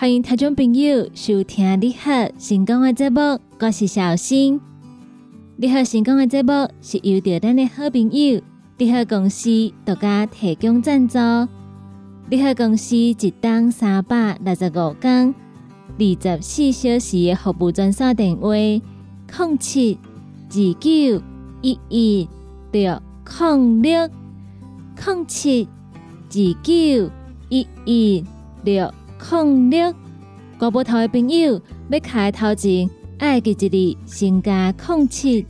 欢迎听众朋友收听你好成功的节目，我是小新。你好成功的节目是由着咱的好朋友你好公司独家提供赞助。你好公司一档三百六十五天、二十四小时的服务专线电话：零七二九一一六零六零七二九一一六。零六，国宝头的朋友要开头前，爱记一字，先加零七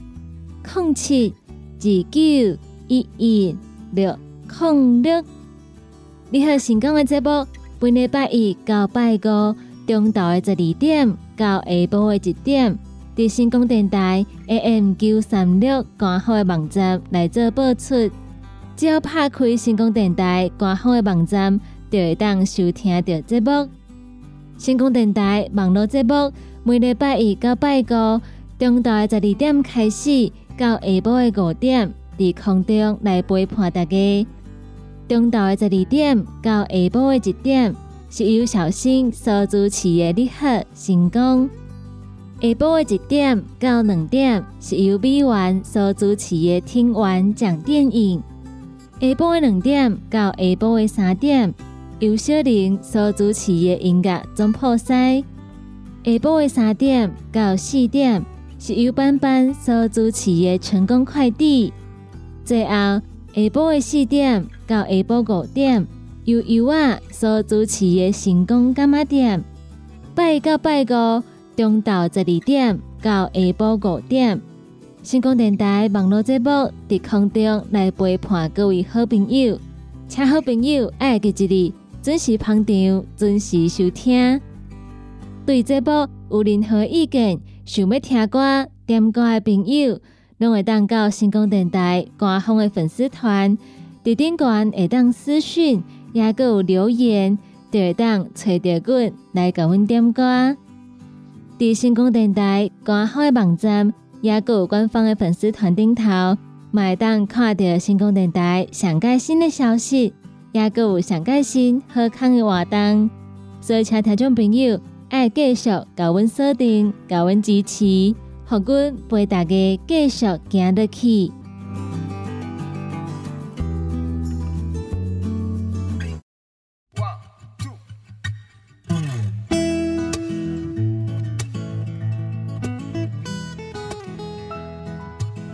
零七二九一一六零六。你好，成功的节目，本礼拜一到拜五，中昼的十二点到下晡的一点，伫成功电台 AM 九三六官方的网站来做播出。只要拍开成功电台官方的网站。就会当收听到节目。成功电台网络节目每礼拜一到拜五，中昼十二点开始到下晡的五点，在空中来陪伴大家。中昼的十二点到下晡的一点，是由小新所主持的你好成功。下晡的一点到两点，是由美元所主持的听完讲电影。下晡的两点到下晡的三点。由小玲所主持的音乐总破塞，下晡的三点到四点是由班班所主持的成功快递。最后下晡的四点到下晡五点由尤啊所主持的成功干妈店。拜到拜五中昼十二点到下晡五点，成功电台网络节目伫空中来陪伴各位好朋友，请好朋友爱记一字。准时捧场，准时收听。对这部有任何意见，想要听歌、点歌的朋友，拢会当到星光电台官方的粉丝团，伫顶端会当私讯，也个有留言，就会当找到阮来甲阮点歌。伫星光电台官方的网站，也个有官方的粉丝团顶头，会当看到星光电台上盖新的消息。也阁有上开心、好康的活动，所以请听众朋友爱继续甲阮锁定、甲阮支持，互阮陪大家继续行得去。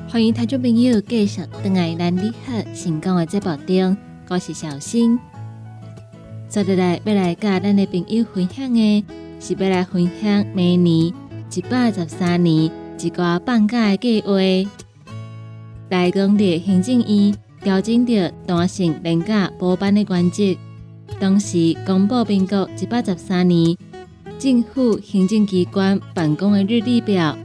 欢迎听众朋友继续登来咱你好成功的节目中。我是小新，接下来要来甲咱的朋友分享的，是要来分享每年一百十三年一个放假的计划。来讲的行政院调整着单性年假补班的原则，同时公布民国一百十三年政府行政机关办公的日历表。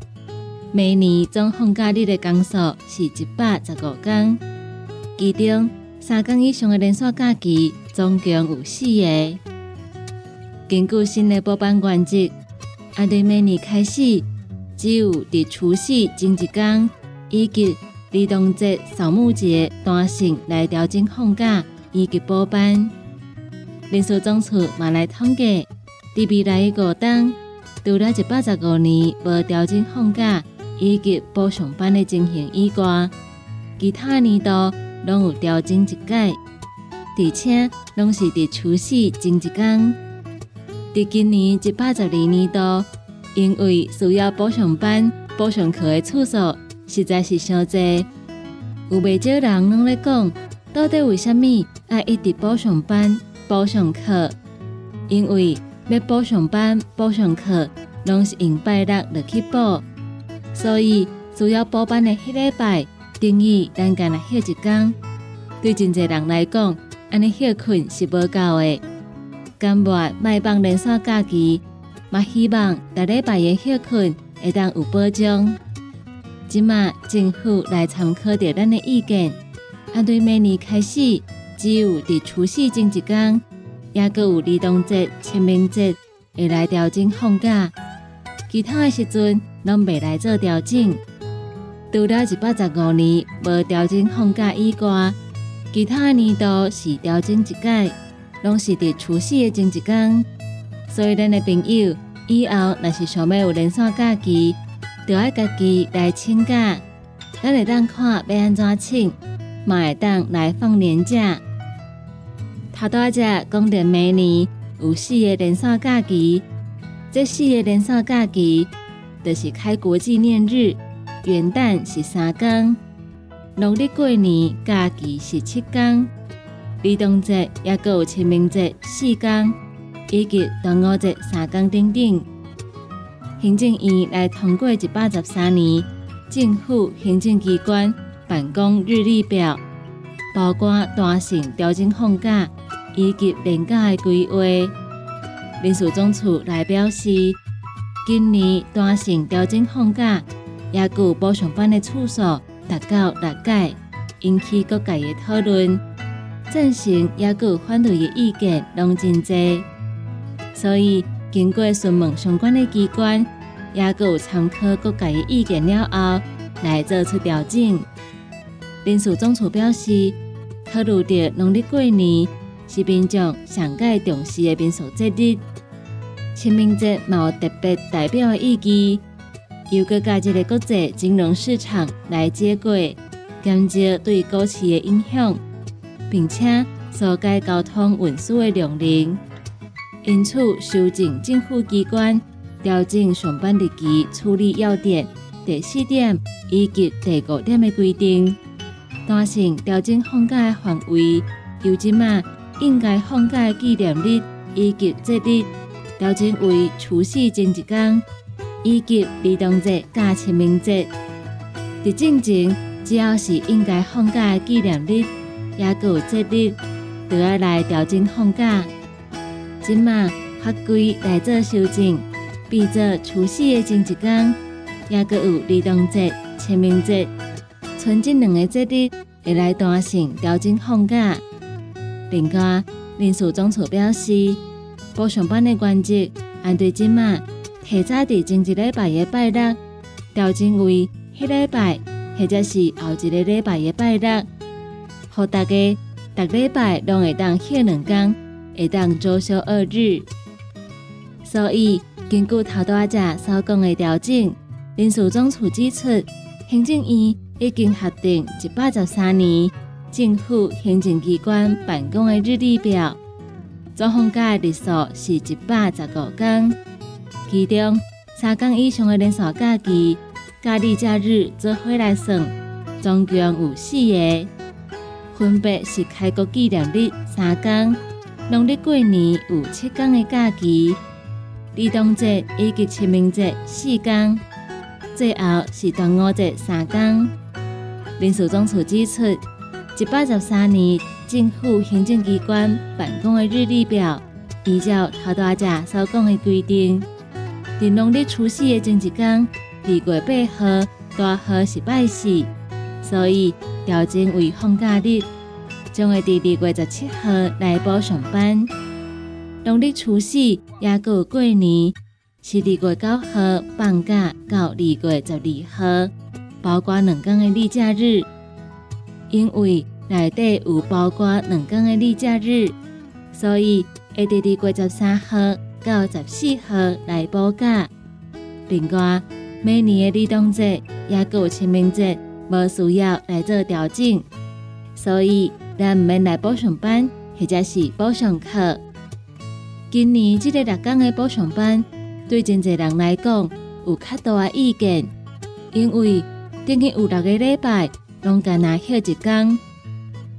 每年总放假日的工数是一百十五天，其中。三天以上的连续假期总共有四个。根据新的补班原则，按对明年开始，只有伫除夕前一天以及儿童节、扫墓节弹性来调整放假以及补班。人数总数嘛来统计，伫未来五天，除了一百十五年无调整放假以及补上班的情形以外，其他年度。拢有调整一届，而且拢是伫除夕前一天。伫今年一百十二年度，因为需要补上班、补上课的次数实在是伤济，有袂少人拢咧讲，到底为虾米爱一直补上班、补上课？因为要补上班、补上课，拢是用拜六落去补，所以需要补班的迄礼拜。等于咱干来休一天，对真侪人来讲，安尼休困是无够的。甘愿卖放连续假期，嘛希望大礼拜的休困会当有保障。即马政府来参考着咱的意见，按对明年开始，只有伫除夕前一天，也阁有儿童节、清明节会来调整放假，其他的时阵拢未来做调整。除了一百十五年无调整放假以外，其他年度是调整一届，拢是伫除夕的前一天。所以，咱的朋友以后若是想要有连续假期，就要家己来请假。咱会当看要安怎请，嘛会当来放年假。头拄仔只讲到明年有四个连续假期，这四个连续假期就是开国纪念日，元旦是三天，农历过年假期是七天，儿童节也阁有清明节四天，以及端午节三天等等。行政院来通过一百十三年。政府行政机关办公日历表，包括大型调整放假以及年假的规划。民事总处来表示，今年大型调整放假也有补偿班的次数达到六届，引起各界的讨论。赞成也有反对的意见拢真多，所以经过询问相关的机关。也有参考各界的意见了后，来做出调整。林署总处表示，考虑到农历过年是民众上届重视的民俗节日，清明节有特别代表的意义，又搁加一个国际金融市场来接轨，减少对股市的影响，并且缩减交通运输的量能，因此修正政府机关。调整上班日期处理要点第四点以及第五点的规定，单性调整放假的范围，由今嘛应该放假纪念日以及节日调整为除夕前一天，以及儿童节加清明节。伫进前，只要是应该放假的纪念日，也有节日，都要来调整放假。今嘛法规来做修正。比作除夕的前一天，也阁有儿童节、清明节，春节两个节日会来单性调整放假。另外，林署总处表示，补上班的关则按对今嘛提早伫前一礼拜的拜六调整为迄礼拜，或者是后一个礼拜的拜六，互大家逐礼拜拢会当歇两天，会当周休二日。所以。根据头多仔所讲的调整，林署总处指出，行政院已经核定一百十三年政府行政机关办公的日历表，总放假日数是一百十五天，其中三天以上的连续假期、假日假日做回来算，总共有四个，分别是开国纪念日三天，农历过年有七天的假期。儿童节以及清明节四天，最后是端午节三天。林署总处指出，一百十三年政府行政机关办公的日历表，依照头大家所讲的规定，在农历除夕的前一天，二月八号大号是拜四，所以调整为放假日，将会在二月十七号来补上班。农历除夕也过过年，是二月九号放假到二月十二号，包括两天的例假日。因为内底有包括两天的例假日，所以会伫二月十三号到十四号来补假。另外，每年的儿童节也有清明节，无需要来做调整，所以咱唔免来补上班或者是补上课。今年这个六天的补上班，对真侪人来讲有较大的意见，因为等于有六个礼拜拢干那休一天，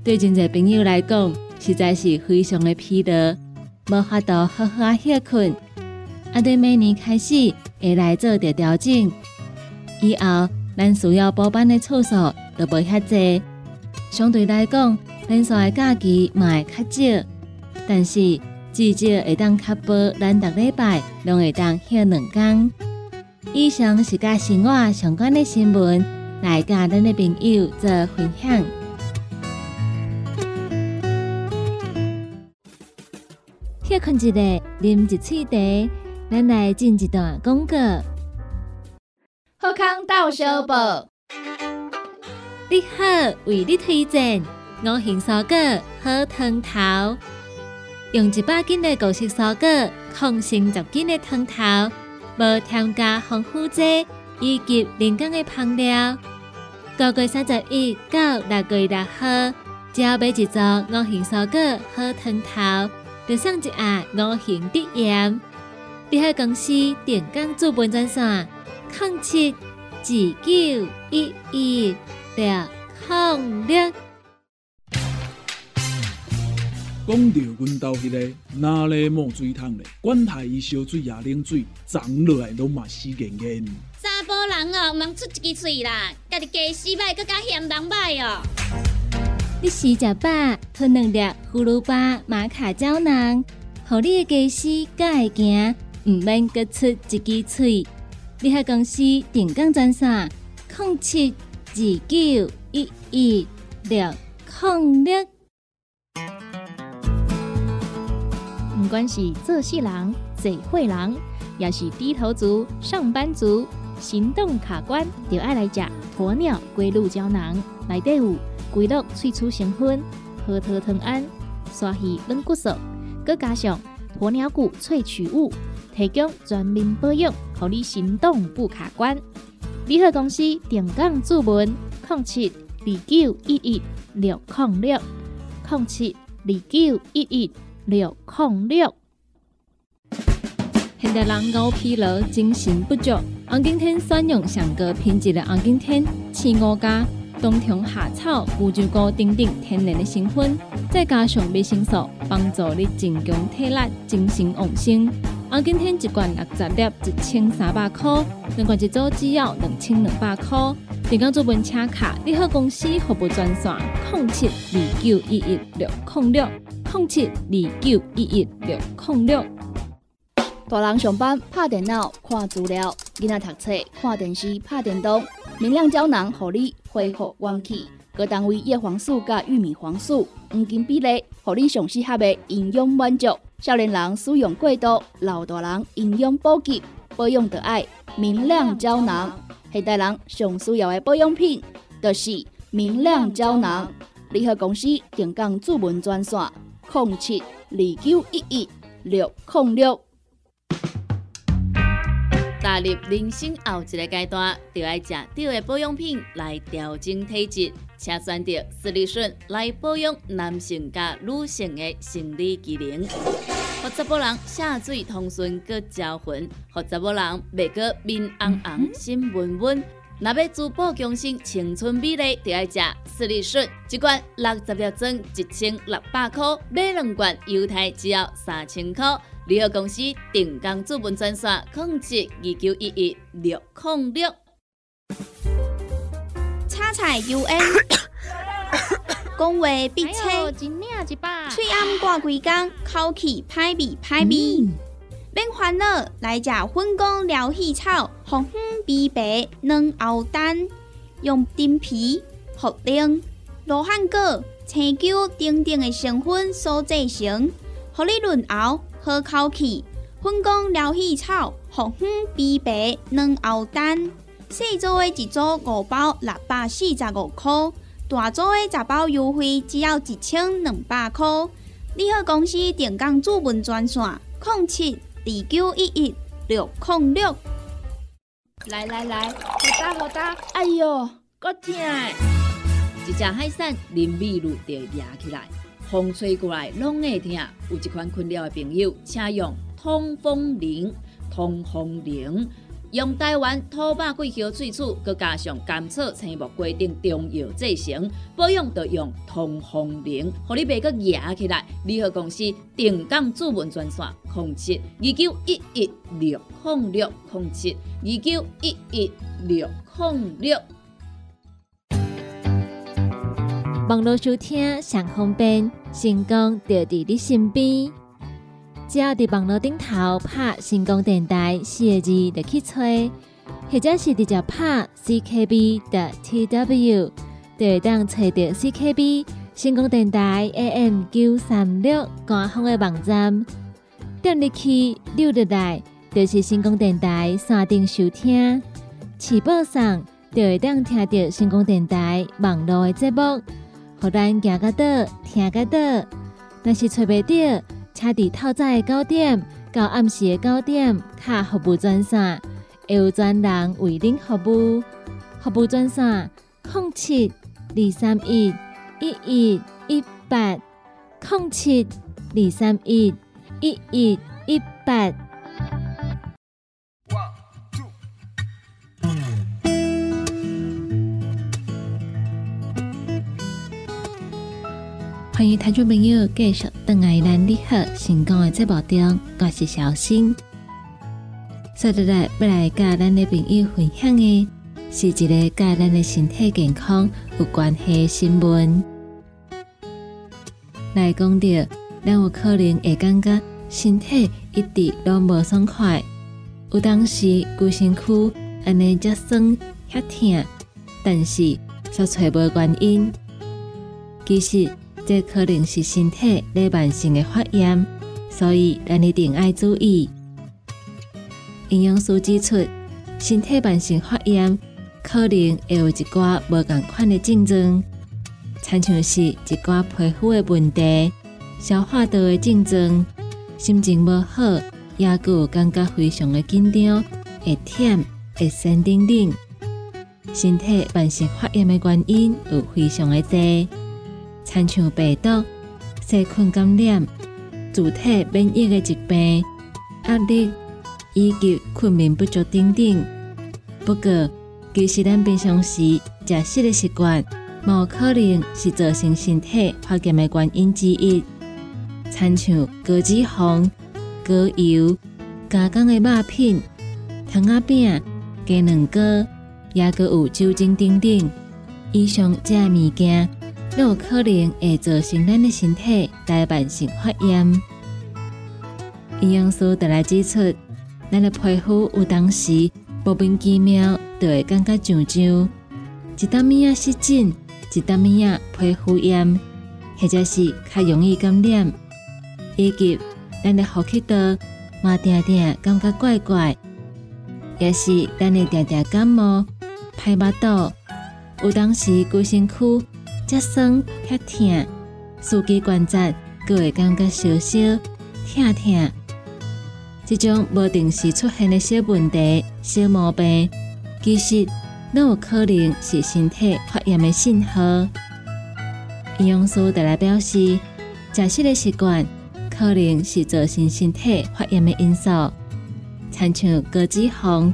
对真侪朋友来讲实在是非常的疲劳，无法度好好啊休困。啊，对每年开始会来做着调整，以后咱需要补班的次数就无遐济，相对来讲，连续的假期嘛会较少，但是。至少会当确保咱逐礼拜拢会当歇两天。以上是甲生活相关的新闻，来甲咱的朋友做分享。困一下，啉一喙茶，咱来进一段广告。好康到小宝，你好，为你推荐五行蔬果好汤头。用一百斤的果实蔬果抗性十斤的汤头，无添加防腐剂以及人工的香料。九月三十一到六月六号，只要买一组五行蔬果好汤头，就送一盒五行的盐。联合公司电工资本专线：零七二九一一六零六。讲到阮兜迄个哪里冒水桶咧，管他伊烧水也冷水，长落来拢嘛死严严。查甫人哦，毋通出一支喙啦，家己家死歹，搁加嫌人歹哦。你食食饱，吞两粒葫芦巴、马卡胶囊，互你的家洗才会行，毋免搁出一支喙。你喺公司定岗专线：零七二九一一六零六。不管是做事人、做会人，也是低头族、上班族，行动卡关，就爱来食鸵鸟龟鹿胶囊。内底有龟鹿萃取成分，核桃藤胺、刷鱼软骨素，佮加上鸵鸟骨萃取物，提供全面保养，让你行动不卡关。联合公司定岗注文：零七二九一一六零六零七二九一一。六控六，现代人熬疲劳、精神不足。红景天选用上个品质的红景天青乌加冬虫夏草、乌鸡菇等等天然的成分，再加上维生素，帮助你增强体力、精神旺盛。红景天一罐六十粒，一千三百块；两罐一组只要两千两百块。电工做本车卡，你好公司服务专线：零七二九一一六零六。零七二九一一六零六。大人上班拍电脑看资料，囡仔读册看电视拍电动。明亮胶囊，互你恢复元气。各单位叶黄素加玉米黄素黄金比例，互你上适合的营养满足。少年人使用过度，老大人营养补给保养得爱明亮胶囊。现代人上需要的保养品，就是明亮胶囊。联合公司定岗主文专线。零七二九一一六零六。踏入人生后一个阶段，就要食对的保养品来调整体质，请选择斯利顺来保养男性加女性的生理机能，让查某人下水通顺个招魂，让查某人袂过面红红心温温。若要珠宝强身、青春美丽，就要食斯利顺，一罐六十粒装，一千六百块；买两罐，犹太只要三千块。联合公司定岗资本专线：控制二九一一六零六。叉彩 U N，讲话必切，嘴暗挂几工，口气歹味歹味。免烦恼，来食粉果疗气草，红粉枇杷软藕丹，用丁皮、茯苓、罗汉果、青椒等等的成分所制成，合你润喉好口气。粉果疗气草，红粉枇杷软藕蛋，细组的一组五包六百四十五块，大组的十包优惠只要一千两百块。你好，公司电工主文专线：零七。二九一一六零六，来来来，好打好打，哎哟，够痛！一只海扇淋米露就压起来，风吹过来拢会痛。有一款困扰的朋友，请用通风铃，通风铃。用台湾土白桂花萃取，佮加上甘草、青木、规定中药制成，保养要用通风灵，互你袂佮压起来。联合公司定岗主文专线：零七二九一一六控六零七二九一一六零六。网络收听上方便，成功就伫你身边。只要伫网络顶头拍成功电台四个字就去吹，或者是直接拍 CKB 的 TW，就会当找到 CKB 成功电台 AM 九三六官方的网站。点入去六日台，就是成功电台山顶收听，起播上就会当听到成功电台网络的节目，互咱行个倒，听个倒，若是找袂到。车伫透早的九点到暗时的九点，卡服务专线会有专人为您服务。服务专线：零七二三一一一一八零七二三一一一一八。欢迎听众朋友继续登来咱你好成功的节目中，我是小新。接下来要来甲咱的朋友分享的，是一个甲咱的身体健康有关系的新闻。来讲到，咱有可能会感觉身体一直都无爽快，有当时规身躯安尼则酸遐痛，但是却找无原因。其实。这可能是身体咧慢性的发炎，所以咱一定爱注意。营养师指出，身体慢性发炎可能会有一寡无共款的症状，亲像是一寡皮肤的问题、消化道的症状、心情无好，也有感觉非常的紧张、会忝、会酸等等。身体慢性发炎的原因有非常的多。参像病毒、细菌感染、主体免疫的疾病、压力以及睡眠不足等等。不过，其实咱平常时食食的习惯，无可能是造成身体发炎的原因之一。参像高脂肪、高油、加工的肉品、糖仔饼、鸡卵糕，也佮有酒精等等。以上这物件。都有可能会造成咱的身体大慢性发炎。营养师得来指出，咱的皮肤有当时莫名其妙就会感觉痒痒，一点物啊湿疹，一点物啊皮肤炎，或者是较容易感染，以及咱的呼吸道嘛定定感觉怪怪，也是咱的定定感冒、排巴肚，有当时规身躯。脚酸、遐痛，四肢关节各会感觉烧烧、痛痛。这种无定时出现的小问题、小毛病，其实都有可能是身体发炎的信号。营养师带来表示，食食的习惯可能是造成身体发炎的因素，参像高脂肪、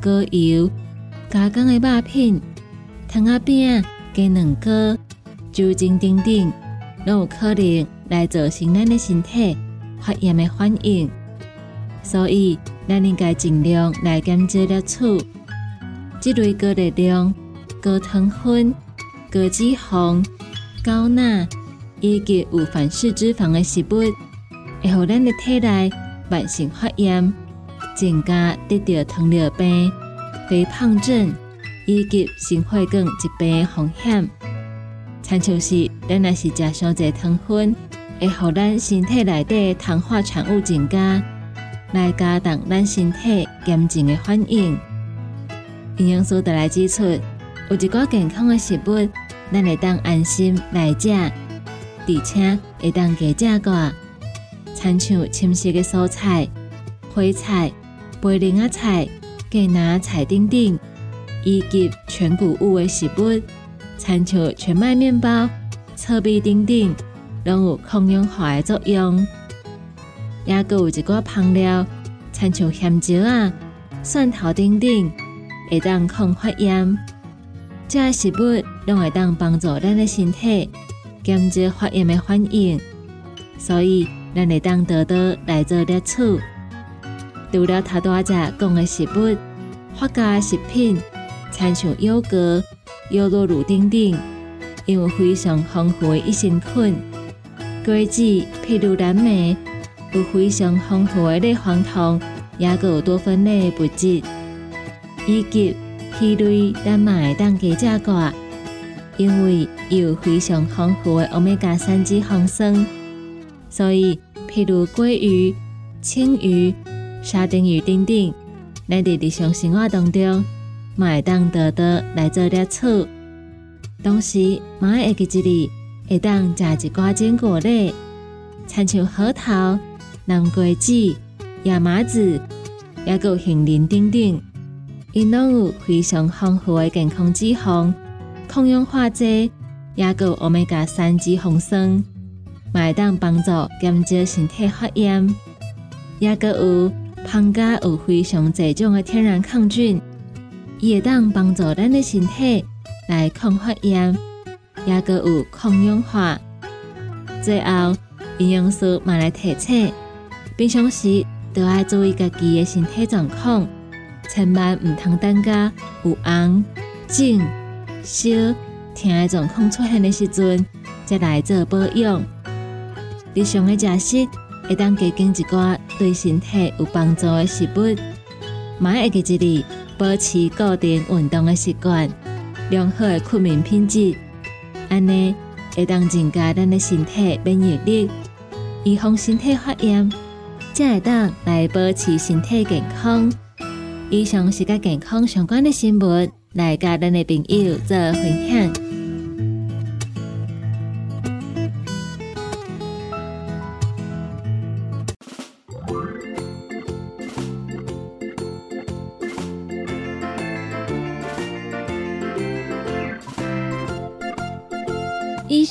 高油、加工的肉品、糖仔饼、鸡卵糕。酒精等等，都有可能来造成咱的身体发炎的反应，所以咱应该尽量来减少摄取这类高热量、高糖分、高脂肪、高钠以及有反式脂肪的食物，会让咱的体内慢性发炎，增加得到糖尿病、肥胖症以及心血管疾病的风险。参像是，咱若是食上侪糖分，会互咱身体内底糖化产物增加，来加重咱身体炎症的反应。营养师得来指出，有一个健康的食物，咱会当安心来食，而且会当加食个。参像青色的蔬菜、花菜、白莲啊菜、芥拿菜等等，以及全谷物的食物。参像全麦面包、糙米等等，拢有抗氧化的作用。也佮有一寡香料，参像香蕉啊、蒜头等等，会当抗发炎。这些食物拢会当帮助咱的身体减少发炎的反应，所以咱会当多多来做摄取。除了头大只讲的食物，发酵食品，参像优格。优酪乳等等，因为非常丰富的益生菌，果子譬如蓝莓，有非常丰富的类黄酮，也有多酚类的物质，以及鱼类咱嘛会当加食过，因为有非常丰富的欧米伽三脂肪酸，所以譬如鲑鱼、青鱼、沙丁鱼等等，咱伫日常生活当中。买当多多来做摄取，同时买会记一里会当食一寡坚果类，参像核桃、南瓜子、亚麻籽，也有杏仁等等，因拢有非常丰富的健康脂肪、抗氧化剂，也有欧米伽三脂肪酸，会当帮助减少身体发炎，也个有胖加有非常这种的天然抗菌，伊会当帮助咱的身体来抗发炎，也个有抗氧化。最后，营养师嘛来提醒，平常时都要注意家己的身体状况，千万唔通等加有红、肿、烧、疼的状况出现的时阵，再来做保养。日常的食食会当加减一寡对身体有帮助的食物，嘛会记一日保持固定运动的习惯，良好的睡眠品质，安尼。会当增加咱的身体免疫力，预防身体发炎，才会当来保持身体健康。以上是甲健康相关的新闻，来甲咱的朋友做分享。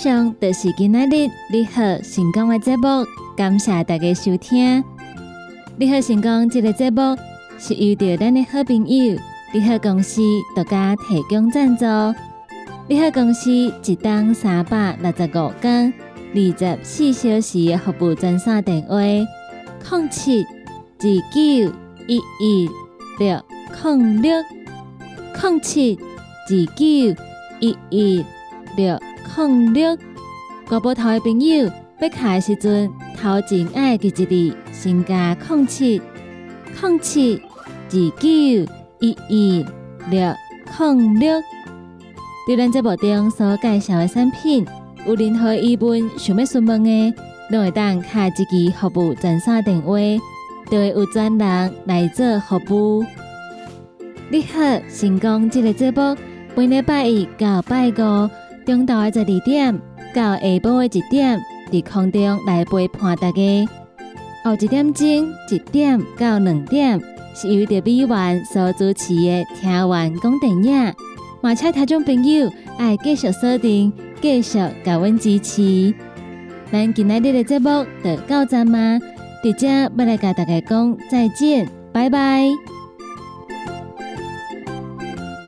上就是今仔日你好成功的节目，感谢大家收听。你好成功这个节目是遇到咱的好朋友你好公司独家提供赞助。你好公司一档三百六十五天二十四小时的服务专线电话：零七二九一一六零六零七二九一一六。零六，国宝头的朋友要卡的时阵，头前爱记一字，先加空七空七二九一一六空六。对咱这部中所介绍的产品，有任何疑问想要询问的，都会当卡一支服务专线电话，就会有专人来做服务。你好，成功这个节目，每礼拜一到拜五。中昼的十二点到下晡的一点，伫空中来陪伴大家。后一点钟一点到两点，是由着美元所主持的听完讲电影。马车听众朋友爱继续锁定，继续甲阮支持。咱今日的节目就到这吗？伫遮要来甲大家讲再见，拜拜。